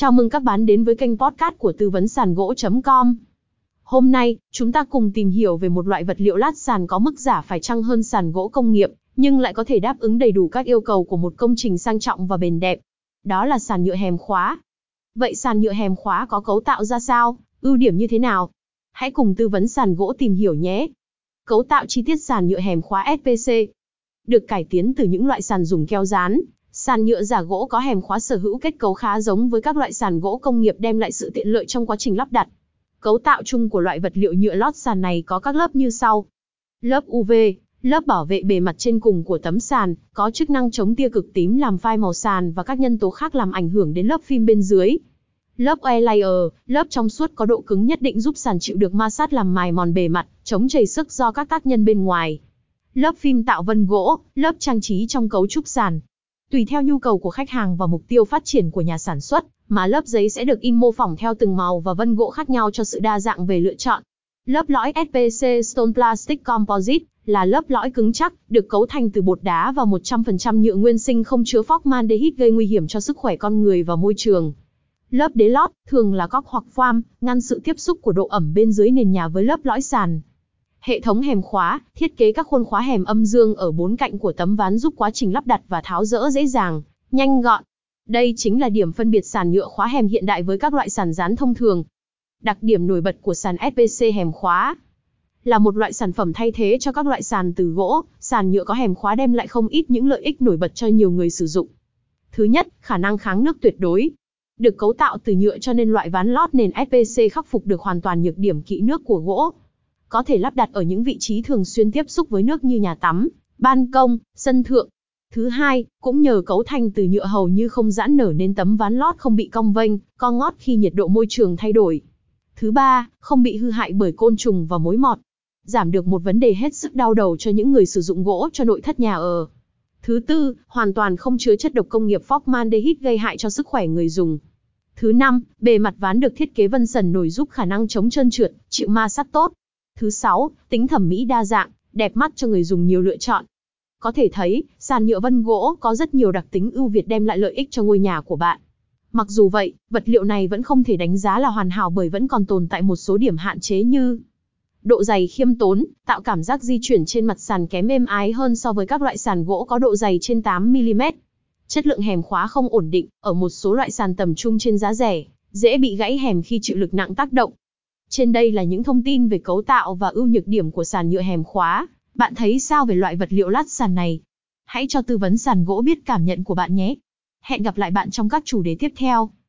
Chào mừng các bạn đến với kênh podcast của tư vấn sàn gỗ.com. Hôm nay, chúng ta cùng tìm hiểu về một loại vật liệu lát sàn có mức giả phải chăng hơn sàn gỗ công nghiệp, nhưng lại có thể đáp ứng đầy đủ các yêu cầu của một công trình sang trọng và bền đẹp. Đó là sàn nhựa hèm khóa. Vậy sàn nhựa hèm khóa có cấu tạo ra sao, ưu điểm như thế nào? Hãy cùng tư vấn sàn gỗ tìm hiểu nhé. Cấu tạo chi tiết sàn nhựa hèm khóa SPC được cải tiến từ những loại sàn dùng keo dán, Sàn nhựa giả gỗ có hẻm khóa sở hữu kết cấu khá giống với các loại sàn gỗ công nghiệp đem lại sự tiện lợi trong quá trình lắp đặt. Cấu tạo chung của loại vật liệu nhựa lót sàn này có các lớp như sau. Lớp UV, lớp bảo vệ bề mặt trên cùng của tấm sàn, có chức năng chống tia cực tím làm phai màu sàn và các nhân tố khác làm ảnh hưởng đến lớp phim bên dưới. Lớp air layer, lớp trong suốt có độ cứng nhất định giúp sàn chịu được ma sát làm mài mòn bề mặt, chống chảy sức do các tác nhân bên ngoài. Lớp phim tạo vân gỗ, lớp trang trí trong cấu trúc sàn, Tùy theo nhu cầu của khách hàng và mục tiêu phát triển của nhà sản xuất, mà lớp giấy sẽ được in mô phỏng theo từng màu và vân gỗ khác nhau cho sự đa dạng về lựa chọn. Lớp lõi SPC Stone Plastic Composite là lớp lõi cứng chắc, được cấu thành từ bột đá và 100% nhựa nguyên sinh không chứa formaldehyde gây nguy hiểm cho sức khỏe con người và môi trường. Lớp đế lót, thường là cóc hoặc foam, ngăn sự tiếp xúc của độ ẩm bên dưới nền nhà với lớp lõi sàn. Hệ thống hèm khóa, thiết kế các khuôn khóa hèm âm dương ở bốn cạnh của tấm ván giúp quá trình lắp đặt và tháo dỡ dễ dàng, nhanh gọn. Đây chính là điểm phân biệt sàn nhựa khóa hèm hiện đại với các loại sàn dán thông thường. Đặc điểm nổi bật của sàn SPC hèm khóa là một loại sản phẩm thay thế cho các loại sàn từ gỗ, sàn nhựa có hèm khóa đem lại không ít những lợi ích nổi bật cho nhiều người sử dụng. Thứ nhất, khả năng kháng nước tuyệt đối. Được cấu tạo từ nhựa cho nên loại ván lót nền SPC khắc phục được hoàn toàn nhược điểm kỵ nước của gỗ có thể lắp đặt ở những vị trí thường xuyên tiếp xúc với nước như nhà tắm, ban công, sân thượng. Thứ hai, cũng nhờ cấu thành từ nhựa hầu như không giãn nở nên tấm ván lót không bị cong vênh, co ngót khi nhiệt độ môi trường thay đổi. Thứ ba, không bị hư hại bởi côn trùng và mối mọt. Giảm được một vấn đề hết sức đau đầu cho những người sử dụng gỗ cho nội thất nhà ở. Thứ tư, hoàn toàn không chứa chất độc công nghiệp formaldehyde gây hại cho sức khỏe người dùng. Thứ năm, bề mặt ván được thiết kế vân sần nổi giúp khả năng chống trơn trượt, chịu ma sát tốt. Thứ sáu, tính thẩm mỹ đa dạng, đẹp mắt cho người dùng nhiều lựa chọn. Có thể thấy, sàn nhựa vân gỗ có rất nhiều đặc tính ưu việt đem lại lợi ích cho ngôi nhà của bạn. Mặc dù vậy, vật liệu này vẫn không thể đánh giá là hoàn hảo bởi vẫn còn tồn tại một số điểm hạn chế như độ dày khiêm tốn, tạo cảm giác di chuyển trên mặt sàn kém êm ái hơn so với các loại sàn gỗ có độ dày trên 8 mm. Chất lượng hèm khóa không ổn định, ở một số loại sàn tầm trung trên giá rẻ, dễ bị gãy hèm khi chịu lực nặng tác động. Trên đây là những thông tin về cấu tạo và ưu nhược điểm của sàn nhựa hèm khóa. Bạn thấy sao về loại vật liệu lát sàn này? Hãy cho tư vấn sàn gỗ biết cảm nhận của bạn nhé. Hẹn gặp lại bạn trong các chủ đề tiếp theo.